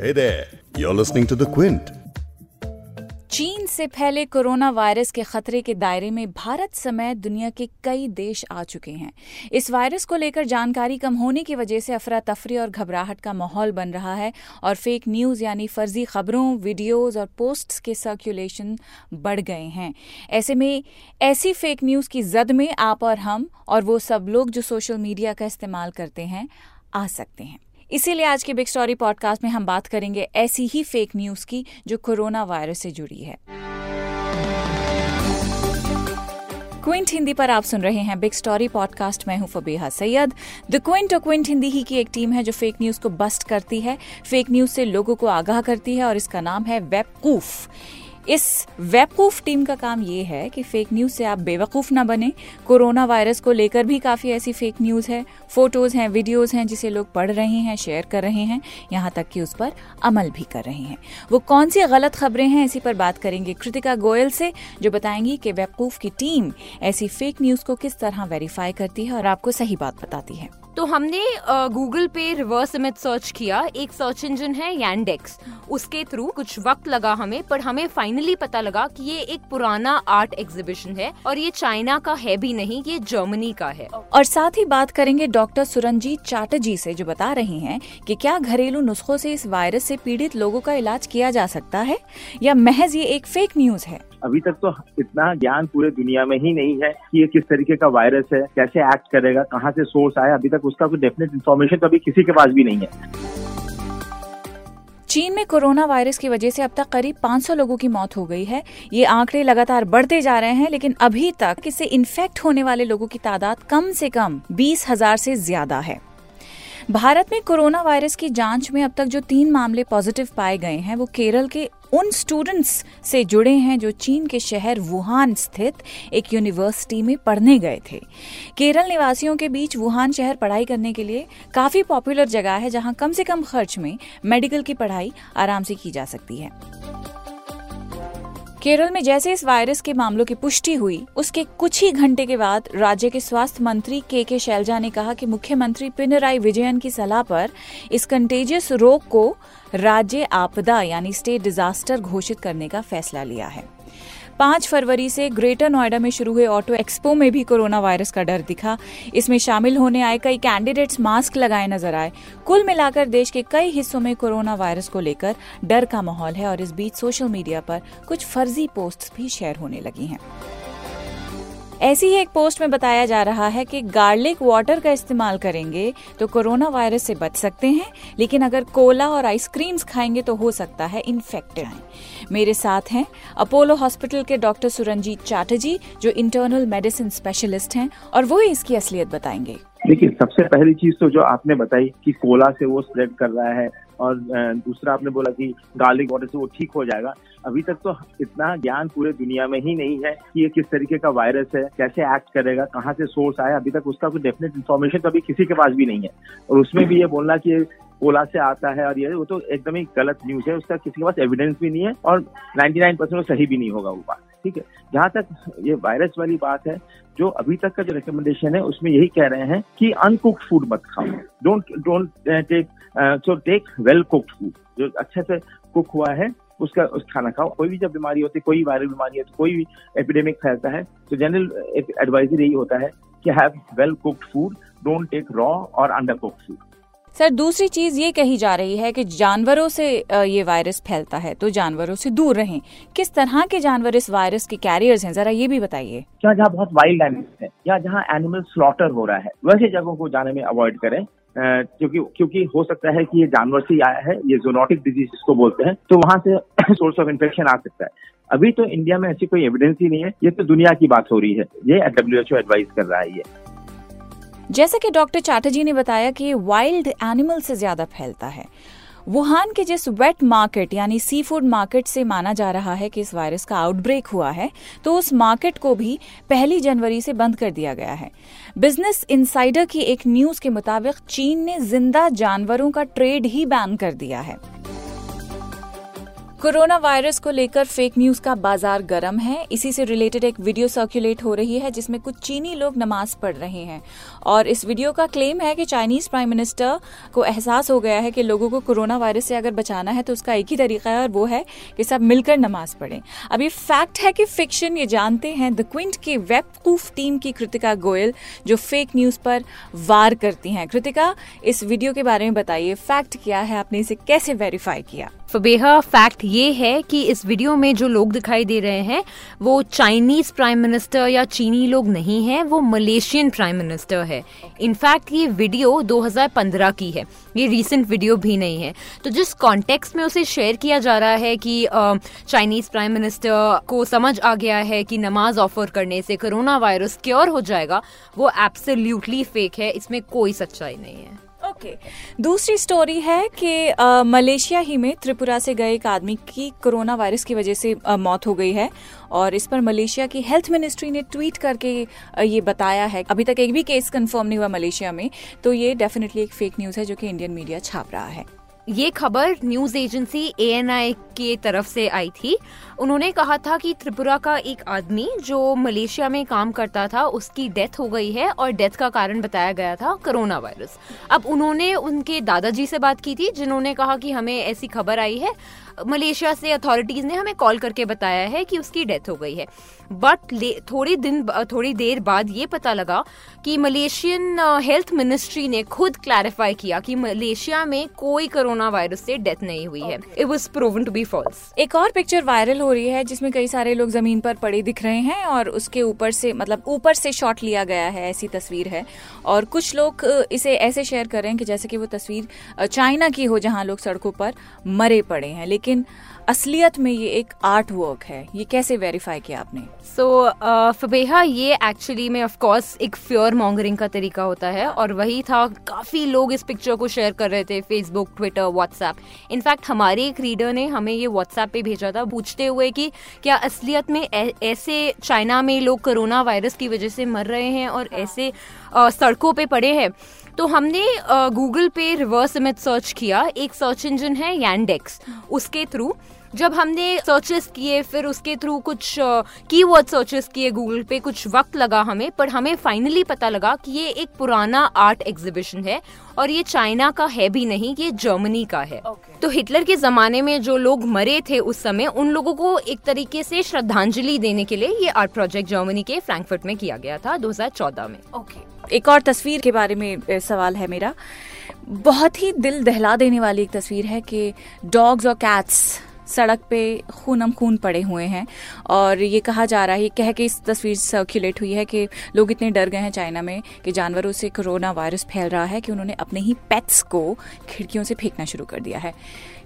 Hey there, you're listening to The Quint. चीन से फैले कोरोना वायरस के खतरे के दायरे में भारत समेत दुनिया के कई देश आ चुके हैं। इस वायरस को लेकर जानकारी कम होने की वजह से अफरा तफरी और घबराहट का माहौल बन रहा है और फेक न्यूज़ यानी फर्जी खबरों वीडियोस और पोस्ट्स के सर्कुलेशन बढ़ गए हैं। ऐसे में ऐसी फेक न्यूज़ की जद में आप और हम और वो सब लोग जो सोशल मीडिया का इस्तेमाल करते हैं आ सकते हैं। इसीलिए आज के बिग स्टोरी पॉडकास्ट में हम बात करेंगे ऐसी ही फेक न्यूज़ की जो कोरोना वायरस से जुड़ी है। क्विंट हिंदी पर आप सुन रहे हैं बिग स्टोरी पॉडकास्ट मैं हूँ फबीहा सैयद। द क्विंट और क्विंट हिंदी ही की एक टीम है जो फेक न्यूज़ को बस्ट करती है। फेक न्यूज़ से लोगों को आगाह करती है और इसका नाम है वेबकूफ इस वेबकूफ टीम का काम ये है कि फेक न्यूज़ से आप बेवकूफ़ ना बने। कोरोना वायरस को लेकर भी काफ़ी ऐसी फेक न्यूज़ है। फ़ोटोज़ हैं वीडियोज़ हैं जिसे लोग पढ़ रहे हैं शेयर कर रहे हैं, यहाँ तक कि उस पर अमल भी कर रहे हैं। वो कौन सी गलत खबरें हैं इसी पर बात करेंगे कृतिका गोयल से, जो बताएँगी कि वेबकूफ की टीम ऐसी फेक न्यूज़ को किस तरह वेरीफाई करती है और आपको सही बात बताती है। तो हमने गूगल पे रिवर्स इमेज सर्च किया। एक सर्च इंजन है यैंडेक्स उसके थ्रू कुछ वक्त लगा हमें, पर हमें फाइनली पता लगा कि ये एक पुराना आर्ट एग्जीबिशन है और ये चाइना का है भी नहीं, ये जर्मनी का है। और साथ ही बात करेंगे डॉक्टर सुरंजीत चाटर्जी से, जो बता रहे हैं कि क्या घरेलू नुस्खों से इस वायरस से पीड़ित लोगों का इलाज किया जा सकता है? या महज ये एक फेक न्यूज़ है? अभी तक तो इतना ज्ञान पूरे दुनिया में ही नहीं है कि ये किस तरीके का वायरस है, कैसे एक्ट करेगा, कहाँ से सोर्स आया, अभी तक उसका कोई डेफिनेट इन्फॉर्मेशन तो अभी किसी के पास भी नहीं है। चीन में कोरोना वायरस की वजह से अब तक करीब 500 लोगों की मौत हो गई है। ये आंकड़े लगातार बढ़ते जा रहे हैं, लेकिन अभी तक इससे इन्फेक्ट होने वाले लोगों की तादाद कम से कम बीस हज़ार से ज़्यादा है। भारत में कोरोना वायरस की जाँच में अब तक जो तीन मामले पॉजिटिव पाए गए हैं, वो केरल के उन स्टूडेंट्स से जुड़े हैं जो चीन के शहर वुहान स्थित एक यूनिवर्सिटी में पढ़ने गए थे। केरल निवासियों के बीच वुहान शहर पढ़ाई करने के लिए काफ़ी पॉपुलर जगह है जहाँ कम से कम खर्च में मेडिकल की पढ़ाई आराम से की जा सकती है। केरल में जैसे इस वायरस के मामलों की पुष्टि हुई, उसके कुछ ही घंटे के बाद राज्य के स्वास्थ्य मंत्री के के शैलजा ने कहा कि मुख्यमंत्री पिनराई विजयन की सलाह पर इस कंटेजियस रोग को राज्य आपदा यानी स्टेट डिजास्टर घोषित करने का फैसला लिया है। पाँच फरवरी से ग्रेटर नोएडा में शुरू हुए ऑटो एक्सपो में भी कोरोना वायरस का डर दिखा। इसमें शामिल होने आए कई कैंडिडेट्स मास्क लगाए नज़र आए। कुल मिलाकर देश के कई हिस्सों में कोरोना वायरस को लेकर डर का माहौल है और इस बीच सोशल मीडिया पर कुछ फर्जी पोस्ट भी शेयर होने लगी हैं। ऐसी ही एक पोस्ट में बताया जा रहा है कि गार्लिक वाटर का इस्तेमाल करेंगे तो कोरोना वायरस से बच सकते हैं, लेकिन अगर कोला और आइसक्रीम्स खाएँगे तो हो सकता है इन्फेक्टेड मेरे साथ हैं अपोलो हॉस्पिटल के डॉक्टर सुरंजीत चाटर्जी, जो इंटरनल मेडिसिन स्पेशलिस्ट हैं, और वो ही इसकी असलियत बताएँगे। देखिए, सबसे पहली चीज़ तो जो आपने बताई कि कोला से वो स्प्रेड कर रहा है और दूसरा आपने बोला कि गार्लिक वाटर से वो ठीक हो जाएगा। अभी तक तो इतना ज्ञान पूरे दुनिया में ही नहीं है कि ये किस तरीके का वायरस है, कैसे एक्ट करेगा, कहाँ से सोर्स आया। अभी तक उसका कोई डेफिनेट इन्फॉर्मेशन तो अभी किसी के पास भी नहीं है। और उसमें भी ये बोलना कि ओला से आता है और ये, वो तो एकदम ही गलत न्यूज़ है। उसका किसी के पास एविडेंस भी नहीं है और 99 परसेंट सही भी नहीं होगा वो बात। ठीक है। जहाँ तक ये वायरस वाली बात है, जो अभी तक का जो रिकमेंडेशन है, उसमें यही कह रहे हैं कि अनकुक्ड फ़ूड मत खाओ। Don't don't take so take well cooked food जो अच्छे से कुक हुआ है, उसका, उस खाना खाओ। कोई भी जब बीमारी होती है, कोई वायरल बीमारी है तो कोई भी एपिडेमिक फैलता है तो जनरल एडवाइजर यही होता है कि have well cooked food don't take raw और अंडर कुक्ड फ़ूड सर, दूसरी चीज़ ये कही जा रही है कि जानवरों से ये वायरस फैलता है तो जानवरों से दूर रहें। किस तरह के जानवर इस वायरस के कैरियर्स हैं? जरा ये भी बताइए। क्या जहाँ बहुत वाइल्ड एनिमल्स है, या जहाँ एनिमल स्लॉटर हो रहा है, वैसे जगहों को जाने में अवॉइड करें। क्योंकि क्योंकि हो सकता है कि ये जानवर से आया है, ये जोनोटिक डिज़ीज़ इसको बोलते हैं तो वहाँ से सोर्स ऑफ़ इन्फेक्शन आ सकता है। अभी तो इंडिया में ऐसी कोई एविडेंस ही नहीं है, ये तो दुनिया की बात हो रही है। ये डब्ल्यू एच ओ एडवाइज कर रहा है ये। जैसा कि डॉक्टर चाटर्जी ने बताया कि वाइल्ड एनिमल से ज़्यादा फैलता है। वुहान के जिस वेट मार्केट यानी सी फ़ूड मार्केट से माना जा रहा है कि इस वायरस का आउटब्रेक हुआ है तो उस मार्केट को भी पहली जनवरी से बंद कर दिया गया है। बिज़नेस इनसाइडर की एक न्यूज़ के मुताबिक, चीन ने ज़िंदा जानवरों का ट्रेड ही बैन कर दिया है। कोरोना वायरस को लेकर फेक न्यूज़ का बाज़ार गर्म है। इसी से रिलेटेड एक वीडियो सर्कुलेट हो रही है, जिसमें कुछ चीनी लोग नमाज़ पढ़ रहे हैं। और इस वीडियो का क्लेम है कि चाइनीज़ प्राइम मिनिस्टर को एहसास हो गया है कि लोगों को कोरोना वायरस से अगर बचाना है तो उसका एक ही तरीका है, और वो है कि सब मिलकर नमाज़ पढ़ें। अब ये फैक्ट है कि फिक्शन ये जानते हैं द क्विंट की वेबकूफ टीम की कृतिका गोयल, जो फेक न्यूज़ पर वार करती हैं। कृतिका, इस वीडियो के बारे में बताइए फैक्ट क्या है? आपने इसे कैसे वेरीफाई किया? फबेहा फैक्ट ये है कि इस वीडियो में जो लोग दिखाई दे रहे हैं, वो चाइनीज़ प्राइम मिनिस्टर या चीनी लोग नहीं हैं, वो मलेशियन प्राइम मिनिस्टर है। इनफैक्ट ये वीडियो 2015 की है। ये रीसेंट वीडियो भी नहीं है। तो जिस कॉन्टेक्स्ट में उसे शेयर किया जा रहा है कि चाइनीज़ प्राइम मिनिस्टर को समझ आ गया है कि नमाज़ ऑफ़र करने से कोरोना वायरस क्योर हो जाएगा, वो एब्सोल्युटली फेक है। इसमें कोई सच्चाई नहीं है। ओके. दूसरी स्टोरी है कि मलेशिया ही में त्रिपुरा से गए एक आदमी की कोरोना वायरस की वजह से आ, मौत हो गई है और इस पर मलेशिया की हेल्थ मिनिस्ट्री ने ट्वीट करके आ, ये बताया है अभी तक एक भी केस कंफर्म नहीं हुआ मलेशिया में तो ये डेफिनेटली एक फेक न्यूज़ है जो कि इंडियन मीडिया छाप रहा है ये खबर न्यूज़ एजेंसी एएनआई के तरफ़ से आई थी। उन्होंने कहा था कि त्रिपुरा का एक आदमी जो मलेशिया में काम करता था, उसकी डेथ हो गई है और डेथ का कारण बताया गया था कोरोना वायरस। अब उन्होंने उनके दादाजी से बात की थी, जिन्होंने कहा कि हमें ऐसी खबर आई है। मलेशिया से अथॉरिटीज ने हमें कॉल करके बताया है कि उसकी डेथ हो गई है। बट थोड़ी दिन, थोड़ी देर बाद ये पता लगा कि मलेशियन हेल्थ मिनिस्ट्री ने खुद क्लैरिफाई किया कि मलेशिया में कोई कोरोना वायरस से डेथ नहीं हुई है। It was proven to be false एक और पिक्चर वायरल हो रही है जिसमें कई सारे लोग ज़मीन पर पड़े दिख रहे हैं और उसके ऊपर से मतलब ऊपर से शॉट लिया गया है, ऐसी तस्वीर है। और कुछ लोग इसे ऐसे शेयर कर रहे हैं कि जैसे कि वो तस्वीर चाइना की हो जहाँ लोग सड़कों पर मरे पड़े हैं। लेकिन लेकिन असलियत में ये एक आर्ट वर्क है। ये कैसे वेरीफाई किया आपने? सो so, फबेहा uh, ये एक्चुअली में ऑफ़ कोर्स एक फ्योर मॉन्गरिंग का तरीका होता है और वही था काफ़ी लोग इस पिक्चर को शेयर कर रहे थे फेसबुक ट्विटर व्हाट्सएप इनफैक्ट हमारे एक रीडर ने हमें ये व्हाट्सएप पे भेजा था पूछते हुए कि क्या असलियत में ऐसे चाइना में लोग कोरोना वायरस की वजह से मर रहे हैं और ऐसे uh, सड़कों पर पड़े हैं। तो हमने गूगल पे रिवर्स इमेज सर्च किया। एक सर्च इंजन है यैंडेक्स उसके थ्रू जब हमने सर्चेस किए फिर उसके थ्रू कुछ कीवर्ड सर्चेस किए गूगल पे कुछ वक्त लगा हमें पर हमें फाइनली पता लगा कि ये एक पुराना आर्ट एग्जीबिशन है और ये चाइना का है भी नहीं ये जर्मनी का है okay. तो हिटलर के जमाने में जो लोग मरे थे उस समय उन लोगों को एक तरीके से श्रद्धांजलि देने के लिए ये आर्ट प्रोजेक्ट जर्मनी के फ्रैंकफर्ट में किया गया था 2014 में ओके okay. एक और तस्वीर के बारे में सवाल है मेरा बहुत ही दिल दहला देने वाली एक तस्वीर है कि डॉग्स और कैट्स सड़क पे खूनम खून पड़े हुए हैं। और ये कहा जा रहा है कह के इस तस्वीर सर्कुलेट हुई है कि लोग इतने डर गए हैं चाइना में कि जानवरों से कोरोना वायरस फैल रहा है कि उन्होंने अपने ही पेट्स को खिड़कियों से फेंकना शुरू कर दिया है।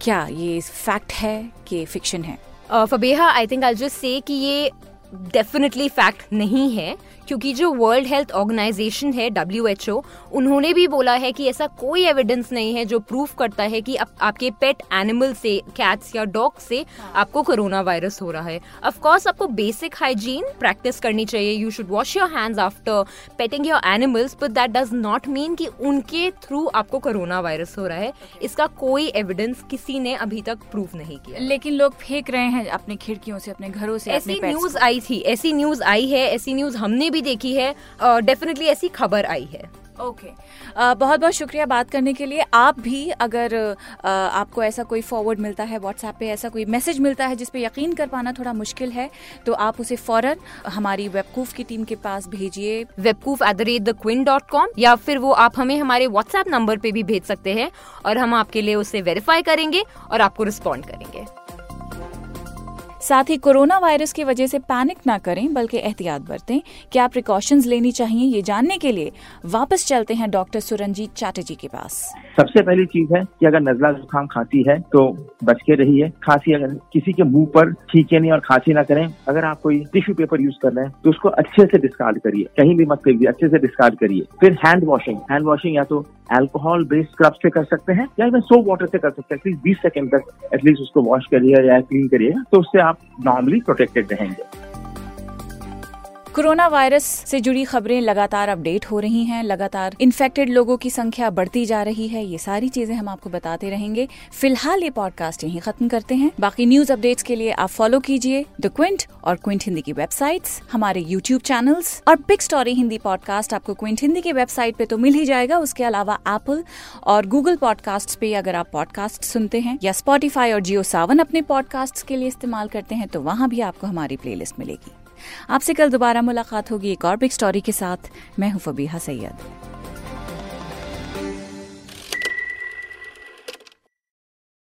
क्या ये फैक्ट है कि फिक्शन है? Fabeha I think I just say कि ये डेफिनेटली फैक्ट नहीं है क्योंकि जो वर्ल्ड हेल्थ ऑर्गेनाइजेशन है डब्ल्यू एच ओ उन्होंने भी बोला है कि ऐसा कोई एविडेंस नहीं है जो प्रूफ करता है कि आप, आपके पेट एनिमल से कैट्स या डॉग से आपको कोरोना वायरस हो रहा है। ऑफ़ कोर्स आपको बेसिक हाइजीन प्रैक्टिस करनी चाहिए। You should wash your hands after petting your animals but that does not mean कि उनके थ्रू आपको कोरोना वायरस हो रहा है। इसका कोई एविडेंस किसी ने अभी तक प्रूफ नहीं किया। लेकिन लोग फेंक रहे हैं अपनी खिड़कियों से अपने घरों से ऐसी न्यूज़ आई थी। ऐसी न्यूज़ आई है ऐसी न्यूज़ हमने भी देखी है डेफिनेटली ऐसी खबर आई है। Okay okay. uh, बहुत बहुत शुक्रिया बात करने के लिए। आप भी अगर uh, आपको ऐसा कोई फॉरवर्ड मिलता है व्हाट्सएप पे ऐसा कोई मैसेज मिलता है जिस पे यकीन कर पाना थोड़ा मुश्किल है तो आप उसे फ़ौरन हमारी वेबकूफ की टीम के पास भेजिए। WebQoof at the rate the Quint dot com या फिर वो आप हमें हमारे व्हाट्सएप नंबर पे भी भेज सकते हैं और हम आपके लिए उसे वेरीफाई करेंगे और आपको रिस्पॉन्ड करेंगे। साथ ही कोरोना वायरस की वजह से पैनिक ना करें, बल्कि एहतियात बरतें। क्या प्रिकॉशंस लेनी चाहिए ये जानने के लिए वापस चलते हैं डॉक्टर सुरंजीत चैटर्जी के पास। सबसे पहली चीज़ है कि अगर नजला जुकाम खांसी है तो बच के रहिए। खांसी अगर किसी के मुँह पर छींके नहीं और खांसी ना करें, अगर आप कोई टिश्यू पेपर यूज़ कर रहे हैं तो उसको अच्छे से डिस्कार्ड करिए। कहीं भी मत फेंकिए, अच्छे से डिस्कार्ड करिए। फिर हैंड वॉशिंग हैंड वॉशिंग या तो एल्कोहल बेस्ड स्क्रब से कर सकते हैं, या इवन सोप वाटर से कर सकते हैं एटलीस्ट बीस सेकेंड तक एटलीस्ट उसको वॉश करिए या क्लीन करिए तो उससे आप नॉर्मली प्रोटेक्टेड रहेंगे। कोरोना वायरस से जुड़ी खबरें लगातार अपडेट हो रही हैं, लगातार इन्फेक्टेड लोगों की संख्या बढ़ती जा रही है, ये सारी चीज़ें हम आपको बताते रहेंगे। फ़िलहाल ये पॉडकास्ट यहीं खत्म करते हैं। बाकी न्यूज़ अपडेट्स के लिए आप फॉलो कीजिए द क्विंट और क्विंट हिंदी की वेबसाइट्स हमारे यूट्यूब चैनल्स और बिग स्टोरी हिंदी पॉडकास्ट आपको क्विंट हिंदी की वेबसाइट पे तो मिल ही जाएगा, उसके अलावा एप्पल और गूगल पॉडकास्ट पे अगर आप पॉडकास्ट सुनते हैं, या स्पॉटिफाई और जियो सावन अपने पॉडकास्ट के लिए इस्तेमाल करते हैं तो वहाँ भी आपको हमारी प्लेलिस्ट मिलेगी। आपसे कल दोबारा मुलाकात होगी एक और बिग स्टोरी के साथ। मैं हूँ फबीहा सैयद।